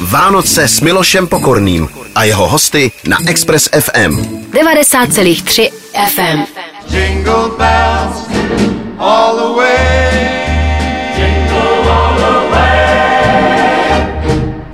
Vánoce s Milošem Pokorným a jeho hosty na Express FM. 90,3 FM. Jingle bells all the way.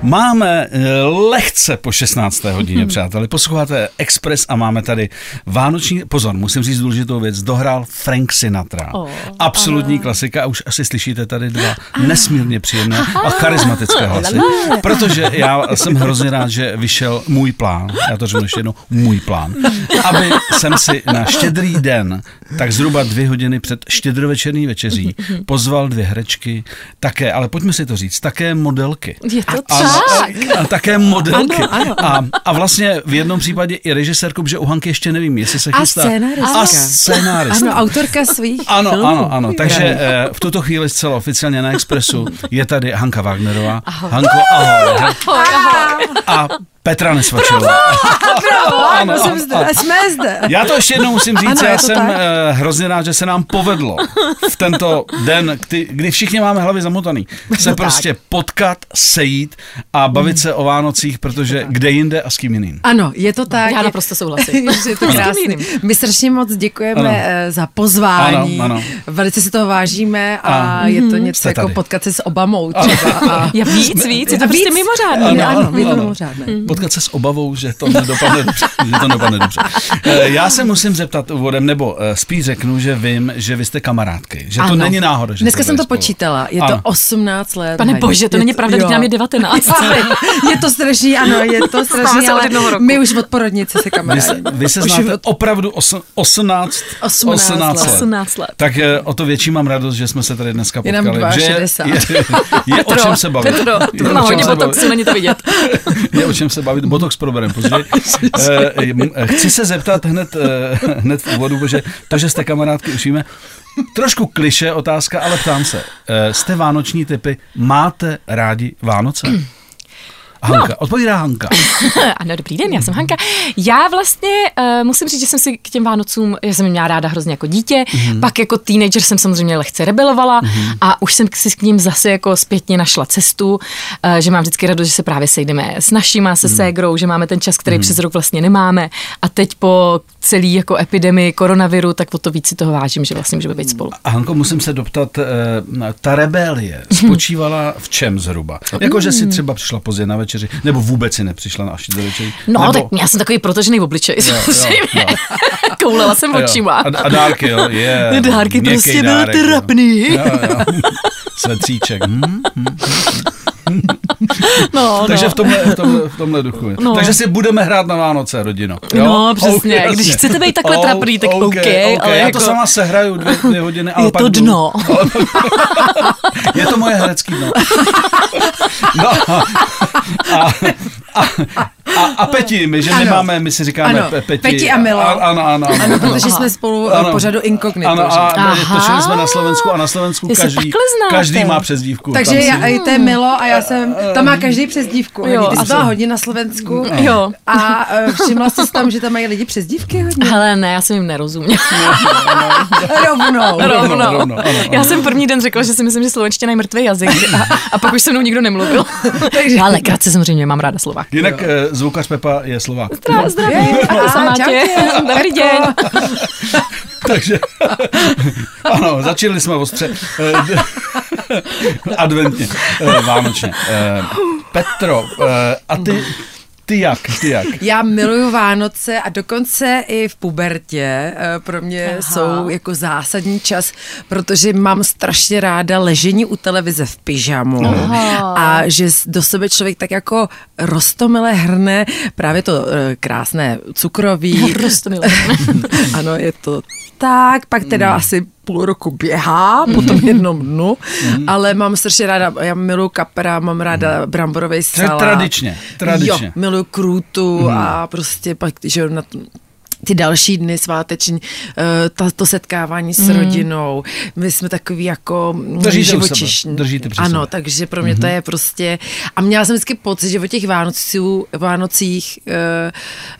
Máme eh, lehce po 16. hodině, přátelé. Posloucháte Express a máme tady vánoční... Pozor, musím říct důležitou věc. Dohrál Frank Sinatra. Oh, Absolutní klasika a už asi slyšíte tady dva nesmírně příjemné a charismatické hlasy. Protože já jsem hrozně rád, že vyšel můj plán. Já to řeknu ještě jednou. Můj plán. Aby jsem si na štědrý den, tak zhruba dvě hodiny před štědrovečerní večeří, pozval dvě herečky, také, ale pojďme si to říct, také modelky. Je to A, tak. a, a také modelky. Ano, ano. A, a vlastně v jednom případě i režisérku, protože u Hanky ještě nevím, jestli se A chystá. A scénaristka. Ano, autorka svých Ano, filmů. ano, ano. Takže eh, v tuto chvíli zcela oficiálně na Expressu je tady Hanka Wagnerová. Hanko, ahoj. A Petra Nesvačová. Bravo, ano, Ano, jsem ano, zde. ano. Jsme zde. Já to ještě jednou musím říct, Ano, já jsem tak. eh, hrozně rád, že se nám povedlo v tento den, kdy, kdy všichni máme hlavy zamotaný, se No prostě potkat, sejít a bavit se o Vánocích, protože kde jinde a s kým jiným. Ano, je to tak. Já naprosto souhlasím. Že je to Ano. krásný. My strašně moc děkujeme Ano. eh, za pozvání. Ano, ano. Velice si toho vážíme a, A- je to Jste něco jako tady. potkat se s Obamou třeba. A, Já víc, víc, je to prostě víc? mimořádný. Ano, ano, je to ano. mimořádné. Potkat se s obavou, že to nedopadne dobře. Že to nedopadne dobře. Eh, Já se musím zeptat úvodem, nebo eh, spíš řeknu, že vím, že vy jste kamarádky. Že to Ano. není náhoda, že Dneska jsem to spolu. počítala. Je Ano. to 18 let. Pane Hani. bože, to Je není pravda, teď nám je 19. je to strašný, ano, je to strašný, ale my už od porodnice se Vy kamarádi. se, vy se Už znáte od- opravdu osm, 18, 18 let. 18 let. Tak eh, o to větší mám radost, že jsme se tady dneska Je nám potkali. že je, 62. je, je o čem se bavit. Petro, Je to o má čem hodně se botoxu, bavit. není to vidět. je o čem se bavit. Botox proberem později. Eh, eh, Chci se zeptat hned, eh, hned v úvodu, protože to, že jste kamarádky, už víme. Trošku kliše otázka, ale ptám se. Jste vánoční typy, máte rádi Vánoce? Hanka, No. odpovídá Hanka. Ano, dobrý den, já jsem Hanka. Já vlastně uh, musím říct, že jsem si k těm Vánocům, já jsem měla ráda hrozně jako dítě, mm-hmm. pak jako teenager jsem samozřejmě lehce rebelovala mm-hmm. a už jsem si k ním zase jako zpětně našla cestu, uh, že mám vždycky radost, že se právě sejdeme s našima, se mm-hmm. ségrou, že máme ten čas, který mm-hmm. přes rok vlastně nemáme a teď po celý jako epidemii koronaviru, tak o to víc si toho vážím, že vlastně můžeme být spolu. A Hanko, musím se doptat, eh, ta rebelie spočívala v čem zhruba? Jako, že si třeba přišla pozdě na večeři, nebo vůbec si nepřišla na do večeři? No, nebo, tak já jsem takový protažený v obličeji, jo, samozřejmě. jo. Koulela jsem Jo, očima. A, a dárky, jo, je. Dárky měkký prostě byl dárek, jo. trapný. Jo, jo. Svetříček. Hm, hm. No, Takže no. v tomhle, v tomhle, v tomhle duchu. No. Takže si budeme hrát na Vánoce, rodino. Jo? No, přesně. jasně. Když chcete být takhle trapný, tak OK, okay. ale Já jako- to sama sehraju dvě, dvě hodiny, ale Je pak to jdu. dno. Ale Je to moje herecký dno. No, a, a, a, a Peti, my, že my Ano. máme, my si říkáme Ano, pe, Peti. Peti a Milo. A- Ano, ano, ano. Ano, protože jsme spolu Ano. pořadu inkognito. Ano, a točili jsme na Slovensku a na Slovensku Vy se každý, každý má přezdívku. Takže Tam si- já, to je Milo a já jsem, tam má každý přezdívku. Jo, Jo, Ty jsi byla hodně na Slovensku. Jo. A eh, všimla jsi tam, že tam mají lidi přezdívky hodně? Hele, ne, já jsem jim nerozuměla. Rovnou. Rovnou, rovnou, ano, ano. Já jsem první den řekla, že si myslím, že slovenština je mrtvý jazyk a, a pak už se mnou nikdo nemluvil. Takže... Ale krátce samozřejmě mám ráda slova. Jinak eh, zvukař Pepa je Slovák. Zdra- Zdravím, Ahoj, a sama čau tě. tě. Dobrý den. Takže ano, začali jsme ostře. Eh, Adventně, eh, vánočně. Petro, a ty, ty jak, ty jak? Já miluju Vánoce a dokonce i v pubertě eh, pro mě Aha. Jsou jako zásadní čas, protože mám strašně ráda ležení u televize v pyžamu Aha. a že do sebe člověk tak jako rostomile hrne právě to eh, krásné cukroví. Rostomile. ano, je to tak, pak teda Hmm. asi půl roku běhá po tom jednom dnu, ale mám strašně ráda, já miluju kapra, mám ráda bramborový To je salát. tradičně, tradičně. Jo, miluju krůtu a prostě pak, že na ty další dny sváteční, eh, ta, to setkávání s rodinou, my jsme takový jako mm, Držíte živočišní. držíte při Ano, sebe. takže pro mě to je prostě, a měla jsem vždycky pocit, že o těch Vánoců, Vánocích uh,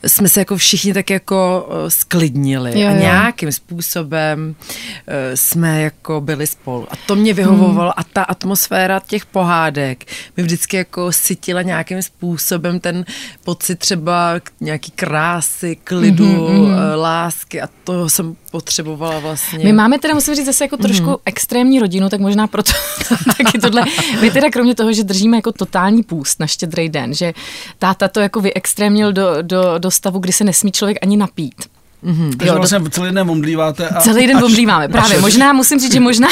jsme se jako všichni tak jako uh, sklidnili Jo, a jo. nějakým způsobem uh, jsme jako byli spolu. A to mě vyhovovalo a ta atmosféra těch pohádek mi vždycky jako sytila nějakým způsobem ten pocit třeba nějaký krásy, klidu, mm-hmm. Lásky a to jsem potřebovala vlastně. My máme teda, musím říct, zase jako trošku mm. extrémní rodinu, tak možná proto taky tohle. My teda kromě toho, že držíme jako totální půst na štědrý den, že táta to jako vyextrémnil do, do, do stavu, kdy se nesmí člověk ani napít. Takže vlastně celý den omdlíváte a... Celý den bomblíváme, právě. až- Možná, musím říct, že možná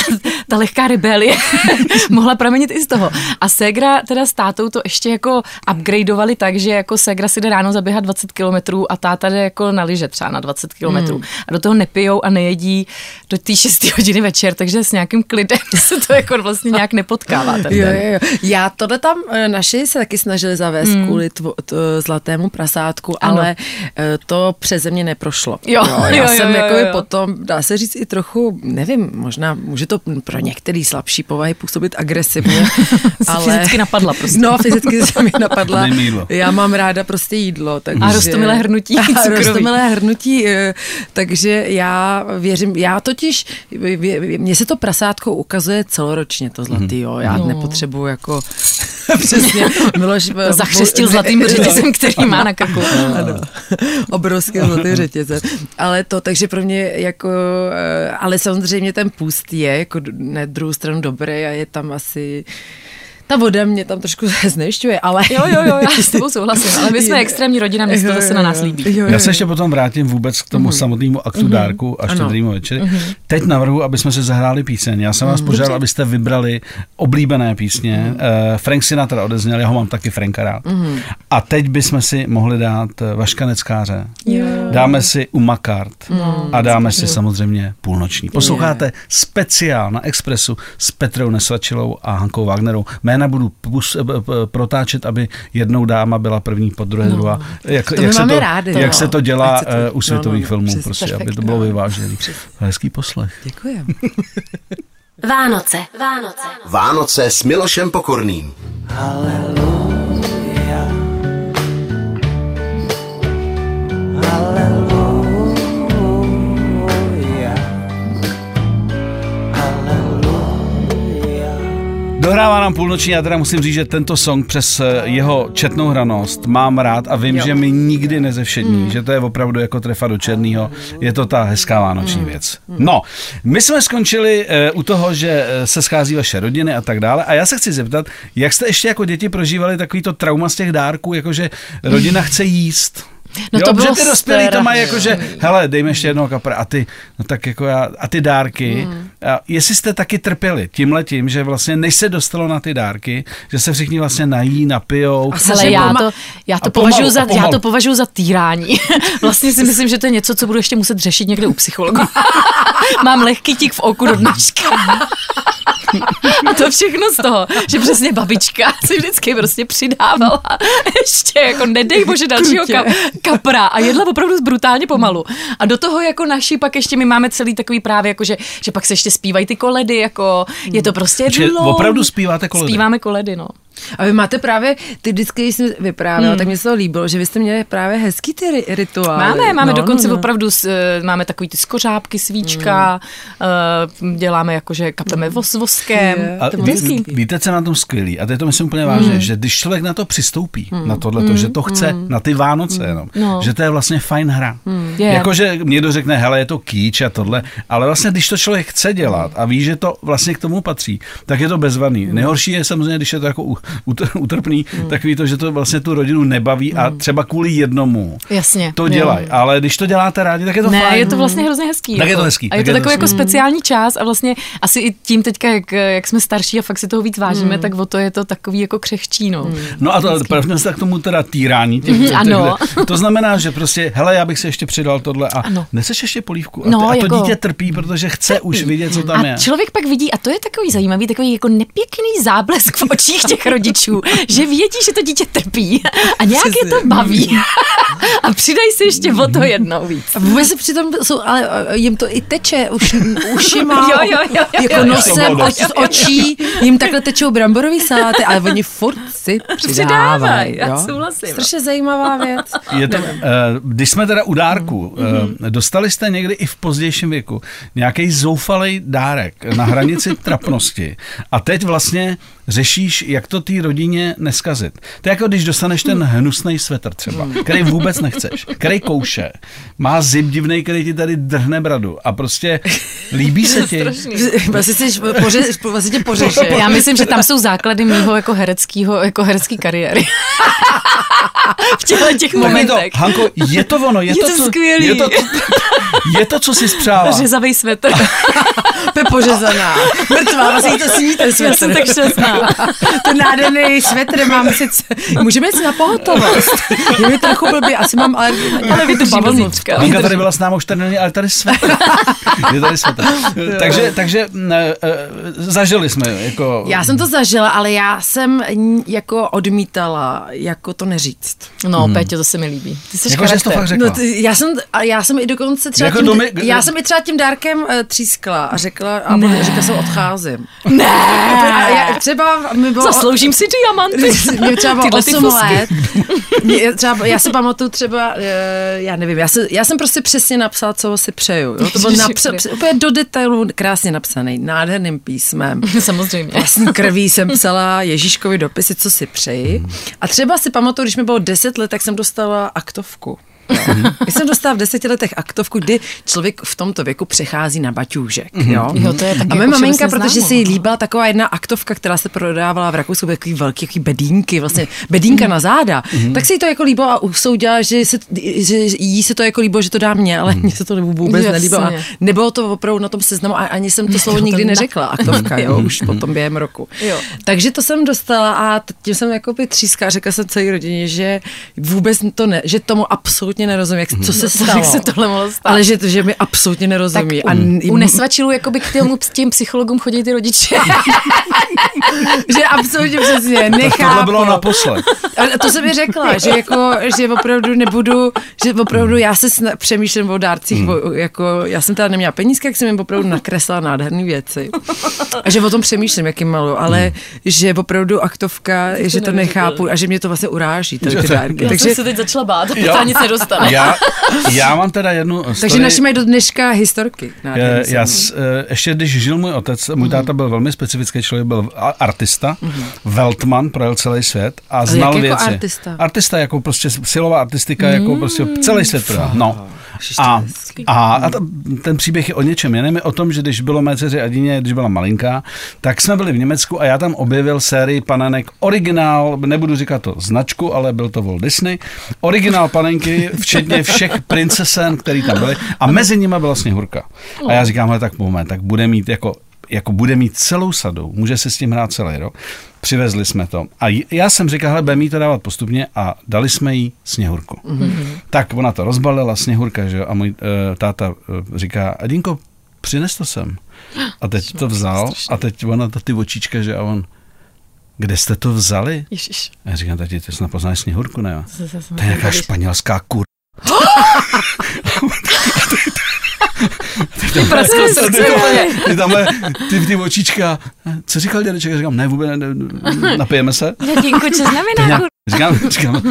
ta lehká rebelie mohla pramenit i z toho. A Segra teda s tátou to ještě jako upgradeovali tak, že jako Segra si jde ráno zaběhat 20 kilometrů a táta jde jako na lyže třeba na 20 kilometrů. Hmm. A do toho nepijou a nejedí do té 6 hodiny večer, takže s nějakým klidem se to jako vlastně nějak nepotkává ten Jo, den. jo, jo. Já tohle tam eh, naši se taky snažili zavést mm. kvůli tvo, t, zlatému prasátku, Ano. ale eh, to přeze mě neprošlo. Jo, já jo, jsem jo, jako jo. potom, dá se říct i trochu, nevím, možná může to pro některý slabší povahy působit agresivně, ale... fyzicky napadla prostě. No, fyzicky se mi napadla. Já mám ráda prostě jídlo. Takže... A roztomilé hrnutí A cukrový. roztomilé hrnutí, eh, takže já věřím, já totiž, mně se to prasátko ukazuje celoročně, to zlatý, jo, já No. nepotřebuju jako přesně, Miloš eh, Zachřestil zlatým řetězem, který má na krku. ano, obrovský zlatý řetězec. Ale to, takže pro mě jako, eh, ale samozřejmě ten půst je jako na druhou stranu dobrý a je tam asi, ta voda mě tam trošku znešťuje, ale... Jo, jo, jo, já s tebou souhlasím, ale my jsme extrémní rodina, mě se to zase na nás líbí. Jo, jo, Já se jo. ještě potom vrátím vůbec k tomu samotnému aktu dárku a štědrýmu večeri. Teď navrhu, aby jsme si zahráli píseň. Já jsem vás požádal, abyste vybrali oblíbené písně. Eh, Frank Sinatra odezněl, já ho mám taky Franka rád. A teď bychom si mohli dát eh, Vaška Neckáře. Dáme si Umakart a dáme si samozřejmě půlnoční. Posloucháte speciál na Expressu s Petrou Nesvačilou a Hankou Wagnerou. Jména budu pus, eh, p- protáčet, aby jednou dáma byla první, po druhé druhá. Jak, To jak, se máme to, rádi, jak no. se to dělá se to- eh, u no, světových no, filmů, přesně, prostě, aby to bylo no. vyvážené. Hezký poslech. Děkujem. Vánoce. Vánoce. Vánoce s Milošem Pokorným. Dohrává nám půlnoční, já teda musím říct, že tento song přes eh, jeho četnou hranost mám rád a vím, Jo. že mi nikdy nezevšední, že to je opravdu jako trefa do černého. Je to ta hezká vánoční věc. No, my jsme skončili eh, u toho, že eh, se schází vaše rodiny a tak dále a já se chci zeptat, jak jste ještě jako děti prožívali takovýto trauma z těch dárků, jakože rodina chce jíst. No jo, to bylo ty dospělí to mají jako, že hele, dejme ještě jednoho kapra a ty, no tak jako já, a ty dárky, Hmm. a jestli jste taky trpěli tímhle tím, že vlastně než se dostalo na ty dárky, že se všichni vlastně nají, napijou. A Hele, já poma- to, já a to, pomalu, považuji a za, já to považuji za týrání. Vlastně si myslím, že to je něco, co budu ještě muset řešit někde u psychologa. Mám lehký tik v oku do dneška. A to všechno z toho, že přesně babička si vždycky prostě přidávala ještě jako nedej bože dalšího kap, kapra a jedla opravdu brutálně pomalu. A do toho jako naši pak ještě my máme celý takový právě jako, že, že pak se ještě zpívají ty koledy, jako je to prostě opravdu zpíváte koledy? Zpíváme koledy, no. A vy máte právě, ty vždycky, když jsi vyprávěla, Hmm. tak mi se to líbilo, že vy jste měli právě hezký ty ri- rituály. Máme, máme no, dokonce no, no. opravdu, s, eh, máme takový ty skořápky, svíčka, mm. děláme jako, že kapeme vos, voskem. A To ví, víte, co je na tom skvělý? A to je to myslím úplně vážně, že když člověk na to přistoupí, na tohle, že to chce na ty Vánoce jenom, No. že to je vlastně fajn hra. Je. Jakože někdo řekne, hele, je to kýč a tohle, ale vlastně, když to člověk chce dělat a ví, že to vlastně k tomu patří, tak je to bezvadný. Nejhorší je samozřejmě, když je to jako utrpný, takový to, že to vlastně tu rodinu nebaví a třeba kvůli jednomu Jasně. to dělají. Ale když to děláte rádi, tak je to Ne, fajn. je to vlastně hrozně hezký. Tak je jako. to hezký, A je to je takový jako speciální čas a vlastně asi i tím teďka, jak, jak jsme starší a fakt si toho víc vážíme, Hmm. tak o to je to takový jako křehčí, no. No a to prvně se k tomu teda týrání. Těch, těch, ano. těch, to znamená, že prostě, hele, já bych si ještě přidal tohle a Ano. neseš ještě polívku. A, No, a to jako- dítě trpí, protože chce už vidět, co tam a je. člověk pak vidí, a to je takový zajímavý, takový jako nepěkný záblesk v očích těch rodičů, že vědí, že to dítě trpí a nějak je to baví. A přidají si ještě o to jednou víc. A vůbec přitom jsou, ale eh, jim to i teče už ušima, Jo, jo, jo, jo, jako jo, jo. nosem, od, z očí, jim takhle tečou bramborový saláty, ale oni furt si přidávají. Přidávají, já jo. souhlasím. Strašně zajímavá věc. Je to, eh, když jsme teda u dárku, eh, dostali jste někdy i v pozdějším věku nějaký zoufalý dárek na hranici trapnosti a teď vlastně řešíš, jak to té rodině neskazit. To je jako když dostaneš ten hnusný svetr třeba, který vůbec nechceš, který kouše, má zip divnej, který ti tady drhne bradu a prostě líbí se ti. Vlastně jsi poře, vlastně tě pořeše. Já myslím, že tam jsou základy mýho jako hereckého, jako herecký kariéry. v těchto těch je to, momentech. Hanko, je to ono, je, Je to, to co, skvělý. je to, je to, co jsi spřála. Řezavý svetr. Pe pořezaná. Mrtvá, vlastně to sní ten Já jsem svetr. tak šťastná. Ten nádherný svetr mám sice... Můžeme jít na pohotovost. Je mi trochu blbý, asi mám alergii. na Ale vydrží bavlnu. vozíčka. Hanka tady byla s námi už tady ale tady svetr. Je tady svetr. takže, takže ne, eh, zažili jsme jako... Já jsem to zažila, ale já jsem jako odmítala, jako to neříct. No, Péťo, to se mi líbí. Ty jsi Jako, to fakt řekla. No, ty, já, jsem, a já jsem i dokonce třeba Jako tím, domy- já jsem i třeba tím dárkem uh, třískla a řekla, a ne. řekla jsem odcházím. Ne! A já, třeba mi bylo... Zasloužím si diamanty. Mě třeba bylo Tyhle ty 8 fusky. let. Mě třeba, já si pamatuju třeba, eh, já nevím, já, se, já jsem prostě přesně napsala, co si přeju. Jo? To bylo Maria. úplně do detailu krásně napsaný, nádherným písmem. Samozřejmě. Vlastní krví jsem psala Ježíškovi dopisy, co si přeji. A třeba si pamatuju, když mi bylo 10 let, tak jsem dostala aktovku. Já jsem dostala v deseti letech aktovku, kdy člověk v tomto věku přechází na baťůžek. Jo, Jo, to je taky a moje jako maminka, protože si jí líbila taková jedna aktovka, která se prodávala v Rakousku, takový velký jaký bedínky, vlastně bedínka na záda, tak si jí to jako líbilo a usoudila, že, se, že jí se to jako líbilo, že to dá mě, ale mně se to vůbec Jasně. nelíbilo. A nebylo to opravdu na tom seznamu a ani jsem to slovo nikdy neřekla, aktovka, jo, už potom během roku. Jo. Takže to jsem dostala a tím jsem jako by tříská, řekla jsem celé rodině, že vůbec to ne, že tomu absolutně nerozumím, jak, co se stalo. Jak se tohle mohlo stát? Ale že, že mi absolutně tak nerozumí. u, a u nesvačilů jakoby k těm, k těm psychologům chodí ty rodiče. že absolutně přesně, Tak nechápu. tohle bylo naposled. A to jsem mi řekla, že jako, že opravdu nebudu, že opravdu já se sna- přemýšlím o dárcích, Hmm. o, jako, já jsem teda neměla penízky, jak jsem jim opravdu nakreslila nádherné věci. A že o tom přemýšlím, jak jim malu, ale Hmm. že opravdu aktovka, je, že to nechápu a že mě to vlastně uráží, tady ty to- dárky. Já Takže, jsem se teď začala bát, to nic nedostane. Já, já mám teda jednu story. takže naši mají do dneška historky. nádherný Já, já jsem. s, eh, ještě když žil můj otec, můj táta byl velmi specifický člověk, byl a- artista, Weltman, projel celý svět a znal jak jako věci. artista? Artista jako prostě silová artistika, jako prostě celý svět projel. No. A, a, a ten příběh je o něčem jiném, je o tom, že když bylo mé dceři Adině, když byla malinká, tak jsme byli v Německu a já tam objevil sérii panenek originál, nebudu říkat to značku, ale byl to Walt Disney, originál panenky, včetně všech princesen, který tam byly. A mezi nimi byla Sněhurka. A já říkám, hele, tak moment, tak bude mít jako jako bude mít celou sadou, může se s tím hrát celý rok. Přivezli jsme to. A já jsem říkal, hele, budeme jí to dávat postupně a dali jsme jí sněhurku. Mm-hmm. Tak ona to rozbalila, sněhurka, že jo, a můj uh, táta uh, říká, Adinko, přines to sem. A teď to vzal a teď ona to ty očička, že a on, kde jste to vzali? Ježiš. A já říkám, tati, ty jsi nepoznáš sněhurku, ne? To je nějaká španělská kur... Prasklo srdce. Ty tamhle, ty, ty očička. Co říkal dědeček? Já říkám, ne, vůbec ne, ne, napijeme se. Dědínku, co znamená? Říkám, říkám,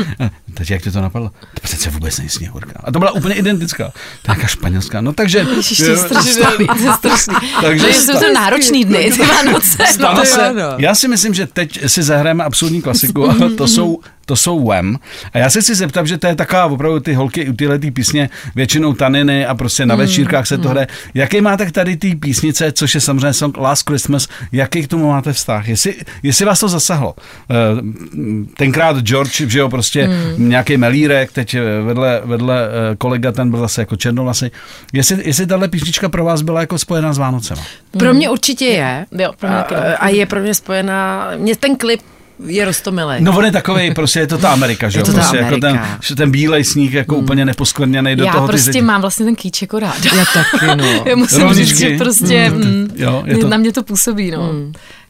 teď jak ti to napadlo? To přece vůbec není sněhurka. A to byla úplně identická. To je nějaká španělská. No takže... Ježiš, to je strašidelný, to je strašný. Takže Takže jsou to náročný dny, ty Vánoce. Stane to se, já si myslím, že teď si zahrajeme absurdní klasiku a to jsou, to jsou Wham. A já se chci zeptat, že to je taková opravdu ty holky u tyhle ty písně, většinou taniny a prostě na večírkách se to hraje. Jaký máte tady ty písnice, což je samozřejmě song Last Christmas, jaký k tomu máte vztah? Jestli, jestli vás to zasahlo? Eh, Tenkrát George, že jo, prostě nějaký melírek, teď eh, vedle, vedle eh, kolega, ten byl zase jako černovlasy. Jestli, jestli tahle písnička pro vás byla jako spojená s Vánocema? Pro mě určitě je. Jo, pro mě a, no. a je pro mě spojená, mě ten klip je rostomilý. No on je takový, prostě je to ta Amerika, že jo? prostě jako ten, Amerika. že ten bílej sníh jako hmm. úplně neposkvrněný do Já toho. ty prostě řidi- mám vlastně ten kýč jako ráda. Já taky, no. Já musím Rovničky. říct, že prostě mm, Jo, je to- na mě to působí, no.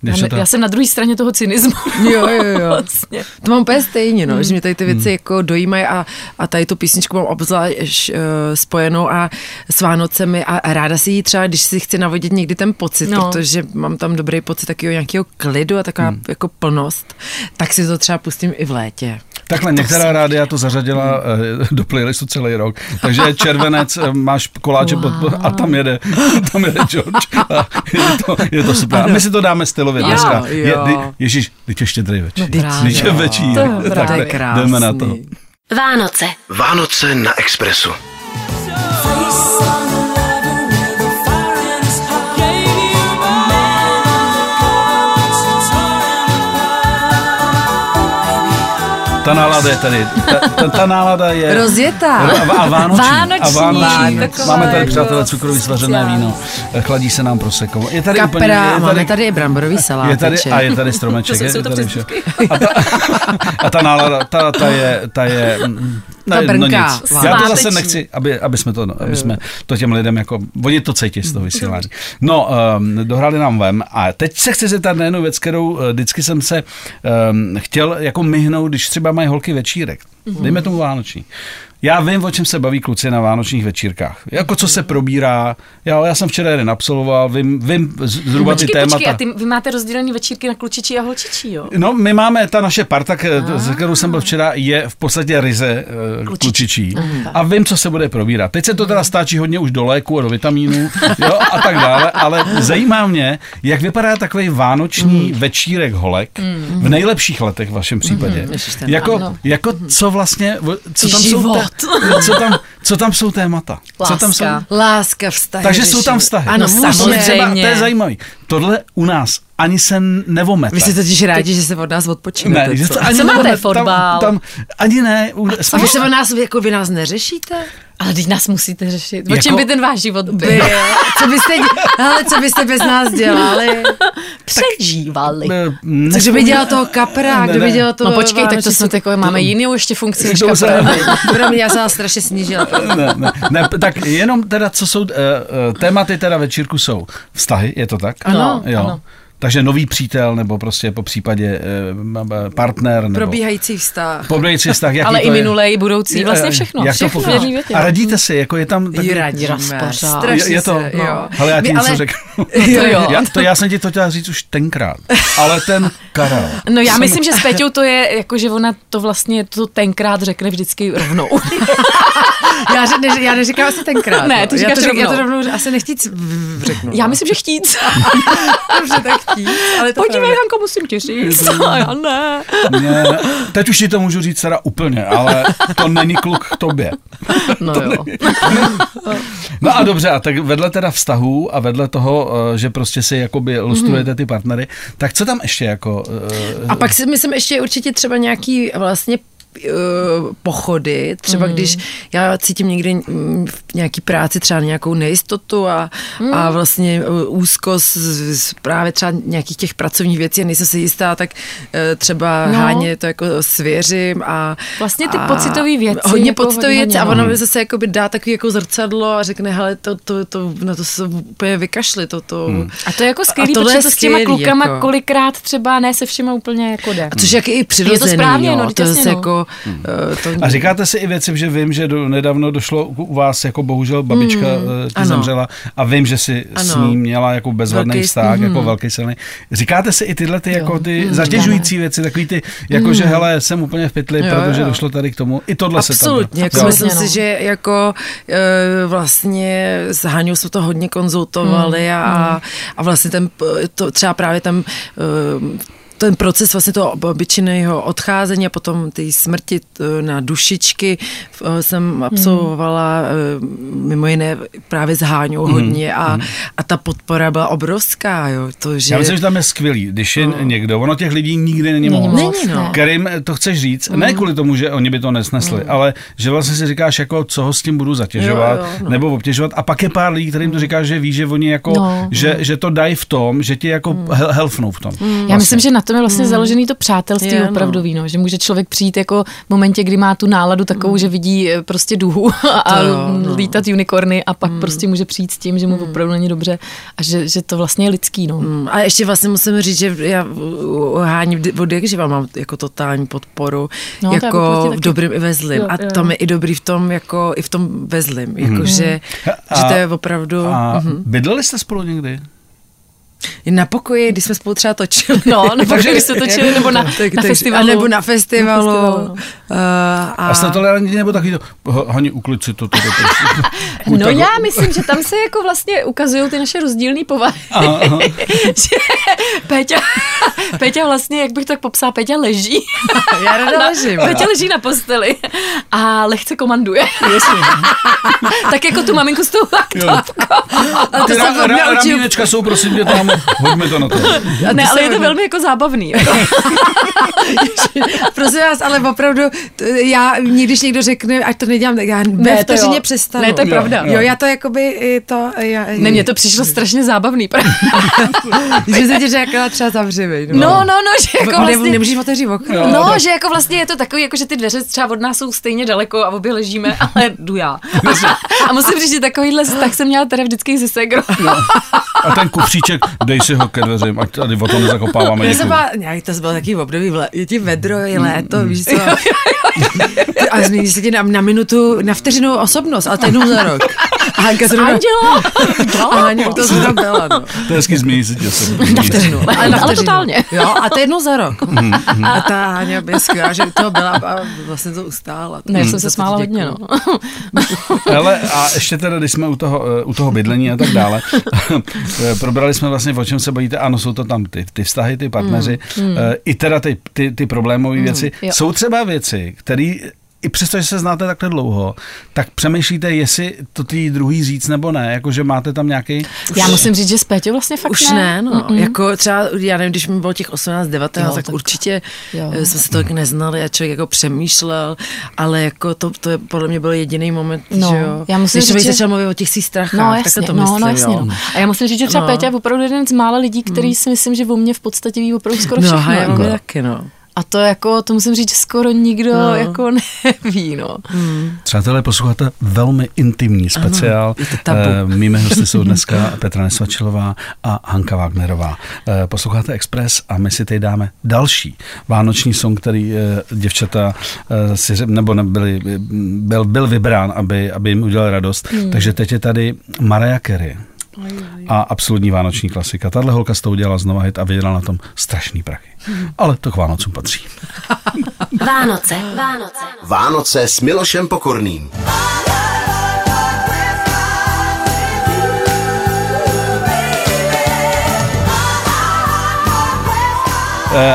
Když Já, ne, já jsem na druhé straně toho cynismu. Jo, jo, jo. vlastně. To mám úplně stejně, no, že mě tady ty věci jako dojímají a, a tady tu písničku mám obzvlášť uh, spojenou a s Vánocemi a, a ráda si ji třeba, když si chci navodit někdy ten pocit, No. protože mám tam dobrý pocit takového nějakého klidu a taková hmm. jako plnost, tak si to třeba pustím i v létě. Takhle některá rádia to zařadila eh, do playlistu celý rok. Takže červenec, eh, máš koláče pod, a tam jede, tam jede George. A je, to, je to super. A my si to dáme stylově Jo, dneska. Je, jo. je, ježíš, teď je štědrý večer. No. Teď je je Tak To je krásný. jdeme na to. Vánoce. Vánoce na Expressu. Ta nálada je tady. Ta, ta, ta nálada je... Rozjetá. A, a vánoční. Vánoční, a vánoční. Máme tady, přátelé, cukrový svařené víno. Chladí se nám proseko. Je tady úplně... Kapra, Je máme tady, tady i bramborový salát. je tady, a je tady stromeček. To jsou- je, jsou je tady vše. A ta, a ta nálada, ta, ta je... Ta je Ta ne, brnká. no nic. Já to zase nechci, aby, aby, jsme to, aby jsme to těm lidem jako, oni to cítí z toho vysílání. No, um, dohráli nám vem a teď se chci zeptat na jednu věc, kterou uh, vždycky jsem se um, chtěl jako myhnout, když třeba mají holky večírek. Dejme tomu vánoční. Já vím, o čem se baví kluci na vánočních večírkách. Jako co se probírá. Já, já jsem včera jeden absolvoval, vím, vím zhruba ty Počkej, témata. počkej, a ty, vy máte rozdělený večírky na klučičí a holčičí, jo? No, my máme, ta naše parta, se kterou jsem byl včera, je v podstatě ryze uh, klučičí. A vím, co se bude probírat. Teď se to teda stáčí hodně už do léku a do vitamínů jo, a tak dále, ale zajímá mě, jak vypadá takový vánoční večírek holek v nejlepších letech v vašem případě. Ten Jako, ano. jako co vlastně, co tam, jsou Život. Té, co, tam, co tam jsou témata? Co tam jsou? Láska. Láska, vztahy. Takže jsou tam vztahy. Ano, No, samozřejmě. to je zajímavý. Tohle u nás ani se nevomete. Vy jste totiž rádi, že se od nás odpočinete. Ne, že co? to ani Co máte, fotbal? Tam, tam, ani ne. u- A vy spíš- se o nás, jako vy nás neřešíte? Ale teď nás musíte řešit. O Jako- čem by ten váš život byl? Co byste, ale co byste bez nás dělali? Přežívali. Co kdo by dělal toho kapra, Ne, kdo by ne. dělal toho No počkej, tak to jsme takové, máme jinou ještě funkci než To se- kapra. Promiň, já jsem vás strašně snížila. ne, ne, ne, tak jenom teda, co jsou, uh, uh, tématy teda večírku jsou vztahy, je to tak? Ano, jo. ano. Takže nový přítel, nebo prostě po případě uh, partner, nebo Probíhající vztah. probíhající vztah, jaký Ale to i i budoucí, vlastně Eh, všechno. Jak to všechno v popíš? jedné větě. A radíte si, jako je tam... Jo, radíme. je, je to, se, no. jo. Ale já ti Vy něco ale- řeknu. To jo. Já, to já jsem ti to chtěla říct už tenkrát. Ale ten Karel. No já jsem- myslím, že s Peťou to je, jako že ona to vlastně to tenkrát řekne vždycky rovnou. Já, ne, já neříkám asi tenkrát. Ne, no. ty já říkáš to, řek- já to rovnou. rovnou asi nechtíc v- řeknu. Já no. myslím, že chtít. Dobře, tak chtít, ale to Podívej. Hanko, musím ti říct. A já ne. Ne, teď už ti to můžu říct teda úplně, ale to není kluk k tobě. No jo. No a dobře, a tak vedle teda vztahů a vedle toho, eh, že prostě si jakoby lustrujete ty partnery, tak co tam ještě jako... eh, A pak si myslím ještě určitě třeba nějaký vlastně pochody, třeba mm. když já cítím někdy mm, v nějaký práci třeba nějakou nejistotu a, mm. a vlastně eh, úzkost z, z právě třeba nějakých těch pracovních věcí a nejsem si jistá, tak eh, třeba No. no. háně to jako svěřím a Vlastně ty pocitové věci, Hodně jako pocitové věci a no. ono mi zase jakoby dá takový jako zrcadlo a řekne, hele, to, to, to, na to se úplně vykašli, to, to. Hmm. A to je jako skvělý, protože je to s těma klukama jako. kolikrát třeba ne se všema úplně jako jde. A což jak je i přirozený, správně, jo. no, to jasně, zase no. Jako... eh, To, A říkáte si i věci, že vím, že do, nedávno došlo u vás, jako bohužel babička mm, ti ano. zemřela a vím, že si s Ano. ní měla jako bezvadný Velký- vztah, mhm. jako velký silný. Říkáte si i tyhle ty, jako ty Mm, zatěžující věci, takový ty, jako že hele, jsem úplně v pytli, Jo, protože jo. došlo tady k tomu. I tohle se tam... Absolutně, jako Jo. myslím Absolutně, si, no. že jako e, vlastně s Háňou jsme to hodně konzultovali Hmm, a, a vlastně ten, to, třeba právě tam e, ten proces vlastně toho obyčejného odcházení a potom té smrti na dušičky eh, jsem absolvovala eh, mimo jiné právě s Háňou hodně a, a ta podpora byla obrovská, jo, to, že... Já myslím, že tam je skvělý, když je někdo, ono těch lidí nikdy není moc. Není, no. Kterým to chceš říct, Mm. ne kvůli tomu, že oni by to nesnesli, ale že vlastně si říkáš, jako, co ho s tím budu zatěžovat, Jo, jo, no. nebo obtěžovat. A pak je pár lidí, kterým to říkáš, že ví, že oni jako, No. že, že to dají v tom, že ti jako hel- helfnou v tom. Já myslím, že na to tom je vlastně založený to přátelství Je, no. opravdový, no. že může člověk přijít jako v momentě, kdy má tu náladu takovou, že vidí eh, prostě duhu a To jo, no. lítat unikorny a pak prostě může přijít s tím, že mu opravdu není dobře a že, že to vlastně je lidský. No. Mm, A ještě vlastně musím říct, že já háním od jak živa mám jako totální podporu, No, jako v dobrým i ve zlým. Jo, A jo. to mi i dobrý v tom, jako i v tom ve zlým. Jako, že, že to je opravdu A bydleli jste spolu někdy? I na pokoji, když jsme spolu třeba točili. No, nebo Takže- když se točili, nebo na, Tak- na takže- festivalu. A nebo na festivalu. Na festivalu. Uh, A, a jste tolerantní nebo taky to, "Ho- Hani, uklid si to, to, to, to. No já myslím, že tam se jako vlastně ukazují ty naše rozdílné povahy. Aha, aha. že Péťa, Péťa vlastně, jak bych to tak popsala, Péťa leží. Já rada ležím. Péťa leží na posteli a lehce komanduje. tak jako tu maminku s tou Ale to ra- ra- učil. ramínečka jsou, prosím tě, tam, hoďme to na to. Ne, ale je to velmi jako zábavný. Jako. Prosím vás, ale opravdu, t- já, když někdo řekne, ať to nedělám, tak já Ne, ne, to vteřině jo. přestanu. Ne, to je pravda. jo. Jo, já to jakoby to, já, Ne, mně to přišlo strašně zábavný. že se ti řekla třeba zavřivej. No, no, no, že jako Ne, vlastně... nemůžeš otevřít okno. Jo, No, tak. že jako vlastně je to takový, jako že ty dveře třeba od nás jsou stejně daleko a obě ležíme, ale jdu já. A musím říct, že takovýhle tak jsem měla teda vždycky ze segrou. A ten kufříček, dej si ho ke dveřím, ať tady o to nezakopáváme. Já jsem byla, nějak to bylo takový období, vle- je ti vedro, je léto, víš co. A změní se ti na, na minutu, na vteřinu osobnost, ale to je jednou za rok. A Hanka zrovna, Anděla! a Haně to zrovna byla, no. To je hezky změní se tě se. Na vteřinu, ale, Ale, na ale totálně. Jo, a to je jednou za rok. a ta Haně by skvělá, že toho byla a vlastně to ustála. Ne, Mm, jsem se to smála hodně, no. Hele, a ještě teda, když jsme u toho, eh, u toho bydlení a tak dále, probrali jsme vlastně, o čem se bavíte. Ano, jsou to tam ty, ty vztahy, ty partneři, eh, i teda ty, ty, ty problémové věci. jo. Jsou třeba věci, které i přesto, že se znáte takhle dlouho, tak přemýšlíte, jestli to ty druhý říct nebo ne, jakože máte tam nějaký... Já musím říct, že s Péťou vlastně fakt Už ne, no. Mm-mm. Jako třeba, já nevím, když mi bylo těch 18, 19, Jo, tak, tak- určitě jo. jo. jsme se tolik neznali a člověk jako přemýšlel, ale jako to, to je podle mě byl jediný moment, No, že jo. já musím když říct, že- začal mluvit o těch svých strachách, No jasně, to no, myslím, no jasně. jo. No. A já musím říct, že třeba No. Péťa je opravdu jeden z mála lidí, který si myslím, že o mě v podstatě ví opravdu skoro No, všechno. a já jako. taky, no. A to jako, to musím říct, skoro nikdo No. jako neví, no. Přátelé, posloucháte velmi intimní speciál. tabu. Eh, Mými hosty jsou dneska Petra Nesvačilová a Hanka Wagnerová. Eh, Posloucháte Express a my si teď dáme další vánoční song, který eh, děvčata eh, si, nebo nebyli, byl, byl vybrán, aby, aby jim udělal radost. Takže teď je tady Mariah Carey. A absolutní vánoční klasika. Tahle holka s tou udělala znova hit a vydělala na tom strašný prachy. Ale to k Vánocům patří. Vánoce, Vánoce. Vánoce s Milošem Pokorným. Eh,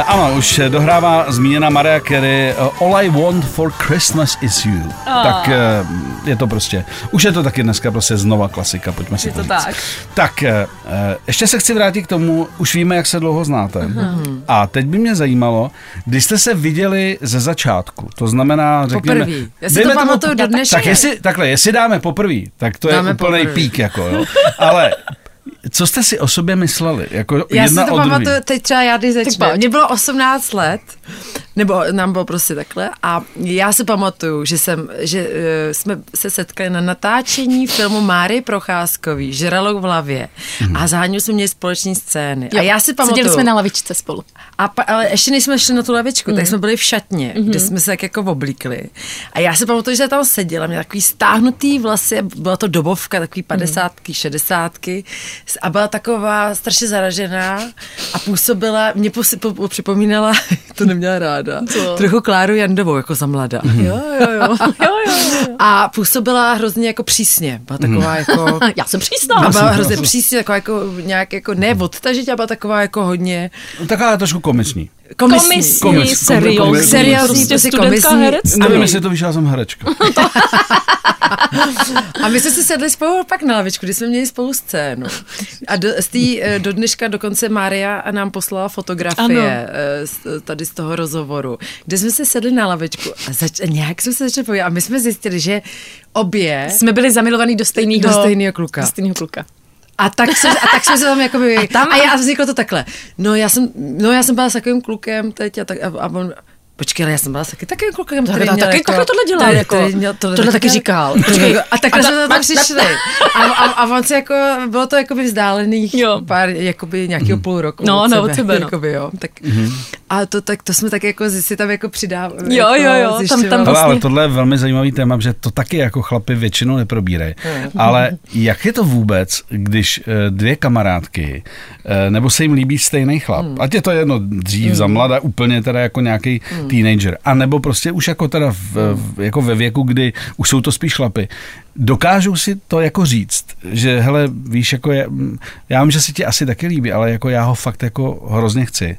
ano, už dohrává zmíněná Mariah Carey eh, All I Want for Christmas is You. Ah. Tak eh, je to prostě, už je to taky dneska prostě znova klasika, pojďme si Je to říct. tak. Tak, eh, eh, ještě se chci vrátit k tomu, už víme, jak se dlouho znáte. Mhm. A teď by mě zajímalo, když jste se viděli ze začátku, to znamená, řekněme... Poprvý. Já si to pamatuju do dneška. Tak jestli, takhle, jestli dáme poprvý, tak to je Dáme úplný poprvý. pík, jako jo. Ale co jste si o sobě mysleli? Jako Já jedna si to pamatuju, teď třeba já, když začnu. Mně bylo 18 let, nebo nám bylo prostě takhle, a já si pamatuju, že, jsem, že uh, jsme se setkali na natáčení filmu Máry Procházkový, Žralok v hlavě. A za Háňou jsme měli společní scény. a já si pamatuju. Seděli jsme na lavičce spolu. A pa, ale ještě než jsme šli na tu lavičku, tak jsme byli v šatně, kde jsme se tak jako oblíkli. A já si pamatuju, že tam seděla, měla takový stáhnutý vlasy, byla to dobovka, takový padesátky, šedesátky a byla taková strašně zaražená a působila, mě posi, po, po, připomínala, to neměla ráda, Co? trochu Kláru Jandovou, jako za mlada. Jo, jo, jo. jo, jo, jo. A působila hrozně jako přísně, byla taková jako... Já jsem přísná. A byla hrozně přísně, taková jako nějak jako ne odtažitě, byla taková jako hodně Taková trošku komisní. komisní. Komisní, Komis- seriózní, komis- seriózní, prostě studentka komisní. herectví. Nevím, jestli to já jsem herečka. A my jsme si sedli spolu pak na lavičku, kdy jsme měli spolu scénu. A do, z tý, eh, do dneška dokonce Mária nám poslala fotografie eh, z, tady z toho rozhovoru, kde jsme se sedli na lavičku a, zač, nějak jsme se začali povídat. A my jsme zjistili, že obě Jsme byli zamilovaní do stejného Do stejného kluka. Do stejného kluka. A tak, se, a tak jsme se tam jakoby, a, tam, a, já, a vzniklo to takhle. No já jsem, no já jsem byla s takovým klukem teď a, tak, a, a on, Počkej, ale já jsem byla taky takovým klukem, který tak, měl taky jako, takhle tohle dělal, který- jako, který měl tohle, tohle taky říkal. Počkej, a takhle jsme tam přišli. A, a, a on si jako, bylo to jakoby vzdálených Jo. pár, jakoby nějakého půl roku No, od no, sebe, od sebe, no. jakoby, jo. Tak, a to, tak, to jsme tak jako si tam jako přidávali. Jo, jako jo, jo, tam- tam Ale, vlastně- ale tohle je velmi zajímavý téma, že to taky jako chlapi většinou neprobírají. Ale jak je to vůbec, když eh, dvě kamarádky, eh, nebo se jim líbí stejný chlap, ať je to jedno dřív za mlada, úplně teda jako nějaký teenager, a nebo prostě už jako teda v, v, jako ve věku, kdy už jsou to spíš chlapy, dokážou si to jako říct, že hele, víš, jako je, mm, já vím, že se ti asi taky líbí, ale jako já ho fakt jako hrozně chci.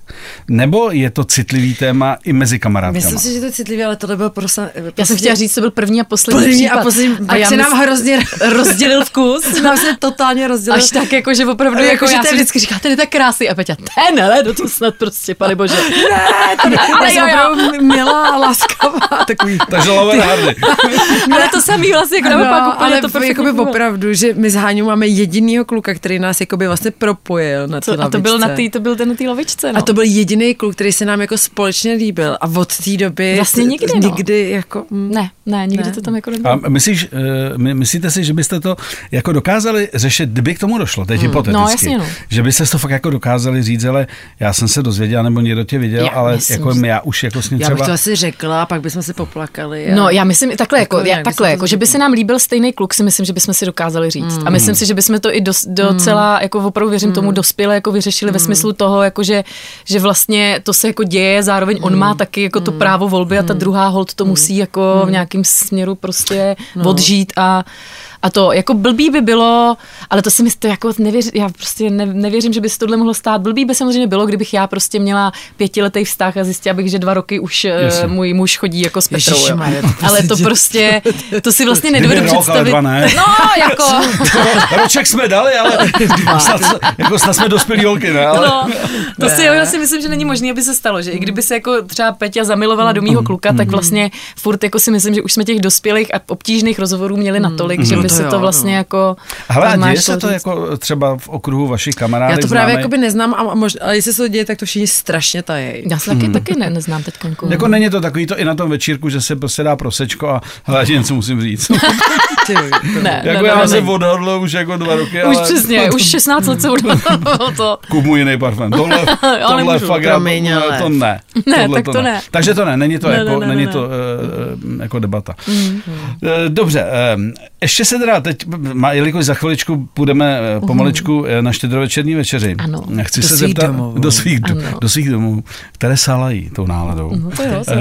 Nebo je to citlivý téma i mezi kamarádkama? Myslím si, že to je citlivý, ale tohle byl prostě... Já jsem chtěla říct, to byl první a poslední První případ. a poslední, pak já se nám mysl- hrozně rozdělil vkus. nám se totálně rozdělil. Až tak, jako, že opravdu, Jako, jako, že já ten- si vždycky říká, ten je tak krásný. A Peťa, ten, ale, no to snad prostě, pane bože. ale ale já jsem opravdu milá, láskavá, takový. Takže Hardy. Ale to samý vlastně, jako naopak No, úplně ale to perfektně jakoby fungovalo. opravdu, že my s Háňou máme jedinýho kluka, který nás jakoby vlastně propojil na té a to byl, na tý, to byl ten na té lavičce, no. A to byl jediný kluk, který se nám jako společně líbil a od té doby Vlastně nikdy, no. nikdy jako mm, Ne, ne, nikdy Ne. to tam jako nebylo. A myslíš, eh, my- myslíte si, že byste to jako dokázali řešit, kdyby k tomu došlo, teď hypoteticky, No, jasně, no. že byste to fakt jako dokázali říct, ale já jsem se dozvěděl, nebo někdo tě viděl, Já ale myslím, jako já už jako s ním já bych třeba... to asi řekla, a pak bychom si poplakali. A... No, já myslím, takhle, jako, Jako já, by takhle, jako, že by se nám líbil stejný kluk, si myslím, že bychom si dokázali říct. A myslím si, že bychom to i dos, docela, jako opravdu věřím tomu, dospěle jako vyřešili ve smyslu toho, jako že, že vlastně to se jako děje, zároveň on má taky jako to právo volby a ta druhá hold to musí jako v nějakém směru prostě odžít a a to jako blbý by bylo, ale to si mi to jako nevěřím, já prostě ne, nevěřím, že by se tohle mohlo stát. Blbý by samozřejmě bylo, kdybych já prostě měla pětiletý vztah a zjistila bych, že dva roky už Jasně. uh, můj muž chodí jako s Petrou. Ježišmarja, to Ale to prostě, to si vlastně nedovedu ale představit. dva ne. No, jako, Roček jsme dali, ale snad, jako snad jsme dospělí holky, ne? Ale... no, to si já si myslím, že není možné, aby se stalo, že i kdyby se jako třeba Peťa zamilovala do mýho kluka, tak vlastně furt jako si myslím, že už jsme těch dospělých a obtížných rozhovorů měli natolik, že No by to se jo, to no. vlastně jako... Hele, a máš děje se to jako třeba v okruhu vašich kamarádek já to právě známých? jakoby neznám, a možná, ale jestli se to děje, tak to všichni strašně tají. Já se taky, taky ne, neznám teď konku. Jako není to takový to i na tom večírku, že se prostě dá prosečko a hele, něco musím říct. Ty, Ne, jako ne, já ne, se ne. odhodl už jako dva roky, Už ale přesně, už 16 let se udalo to. kup mu jiný parfém. Tohle, tohle nemůžu, fakt promiň, já, ale- to ne. Ne, Tohle tak to ne. Takže to ne, není to, Ne, jako, ne, ne, není ne. to uh, jako debata. Mm. Dobře, um, ještě se teda teď, má, jelikož za chviličku půjdeme uh, pomaličku eh, na štědrovečerní večeři. Ano. Chci Do se svých zeptat, domovů. do svých, do, do svých domů, které salají tou náladou. No to jo, eh,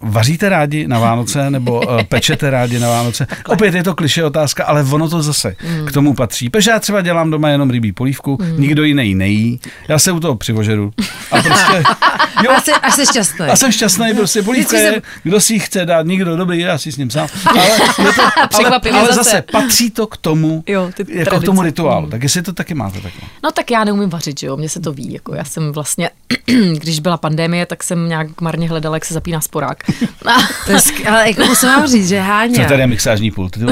Vaříte rádi na Vánoce nebo eh, pečete rádi na Vánoce? Opět je to kliše otázka, ale ono to zase Hmm. k tomu patří. Protože já třeba dělám doma jenom rybí polívku, nikdo jiný nejí, já se u toho přivožeru. A prostě, jo, A jsi, a jsi šťastný. a jsem šťastný, prostě polívka je, kdo si ji chce dát, nikdo dobrý, já si s ním sám. Ale, je to, ale, ale zase. zase patří to k tomu, Jo, ty jako k tomu rituálu. Tak jestli to taky máte takhle. No tak já neumím vařit, že jo, mně se to ví, jako já jsem vlastně, když byla pandemie, tak jsem nějak marně hledala, jak se zapíná sporák. A, To je ale jako musím vám říct, že Co Háňa, tady je mixážní pult?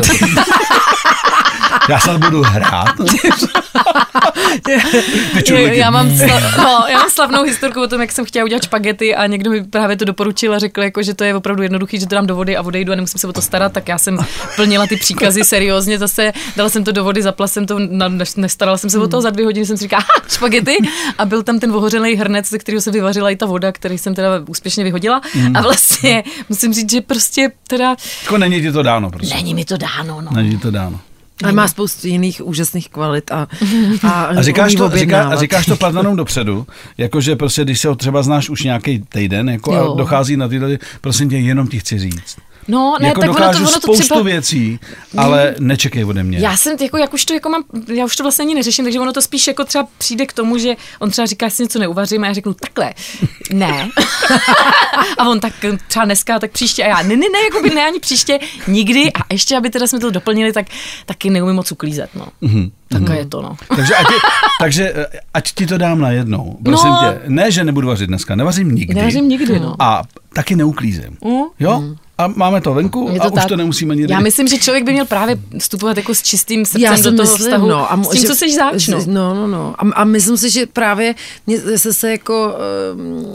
Já snad budu hrát. Já, mám sla, no, já mám slavnou historku o tom, jak jsem chtěla udělat špagety a někdo mi právě to doporučil a řekl, jako, že to je opravdu jednoduchý, že to dám do vody a odejdu a nemusím se o to starat, tak já jsem plnila ty příkazy seriózně, zase dala jsem to do vody, zapla jsem to, nestarala jsem se o to, za dvě hodiny jsem si říkala, ha, špagety a byl tam ten ohořelý hrnec, ze kterého se vyvařila i ta voda, který jsem teda úspěšně vyhodila a vlastně musím říct, že prostě teda Jako není ti to dáno, prostě. není mi to dáno, no. Není to dáno. Ale má spoustu jiných úžasných kvalit a, a, A říkáš to, říká, a říkáš to platnanou dopředu, jakože prostě, když se ho třeba znáš už nějaký týden, jako Jo. a dochází na tyhle, prosím tě, jenom ti chci říct. No, ne, jako tak ono dokážu to, ono to spoustu věcí, ale nečekej ode mě. Já jsem, jako, jak už to jako mám, já už to vlastně ani neřeším, takže ono to spíš jako třeba přijde k tomu, že on třeba říká, že si něco neuvařím a já řeknu takhle, ne. a on tak třeba dneska, tak příště a já, ne, ne, ne, jako by ne ani příště, nikdy a ještě, aby teda jsme to doplnili, tak taky neumím moc uklízet, no. Mm-hmm. Takhle je to, no. Takže, ať, je, takže eh, ať ti to dám najednou. Prosím No. tě, ne, že nebudu vařit dneska, nevařím nikdy. Nevařím nikdy, no. A taky neuklízím. Mm. Jo? A máme to venku Je a to už tak. to nemusíme nikdy. Já myslím, že člověk by měl právě vstupovat jako s čistým srdcem Já do toho myslím, vztahu. no, a mo- s tím, že- co jsi zač, no. No, no. A, a myslím si, že právě mě se, se jako, ehm,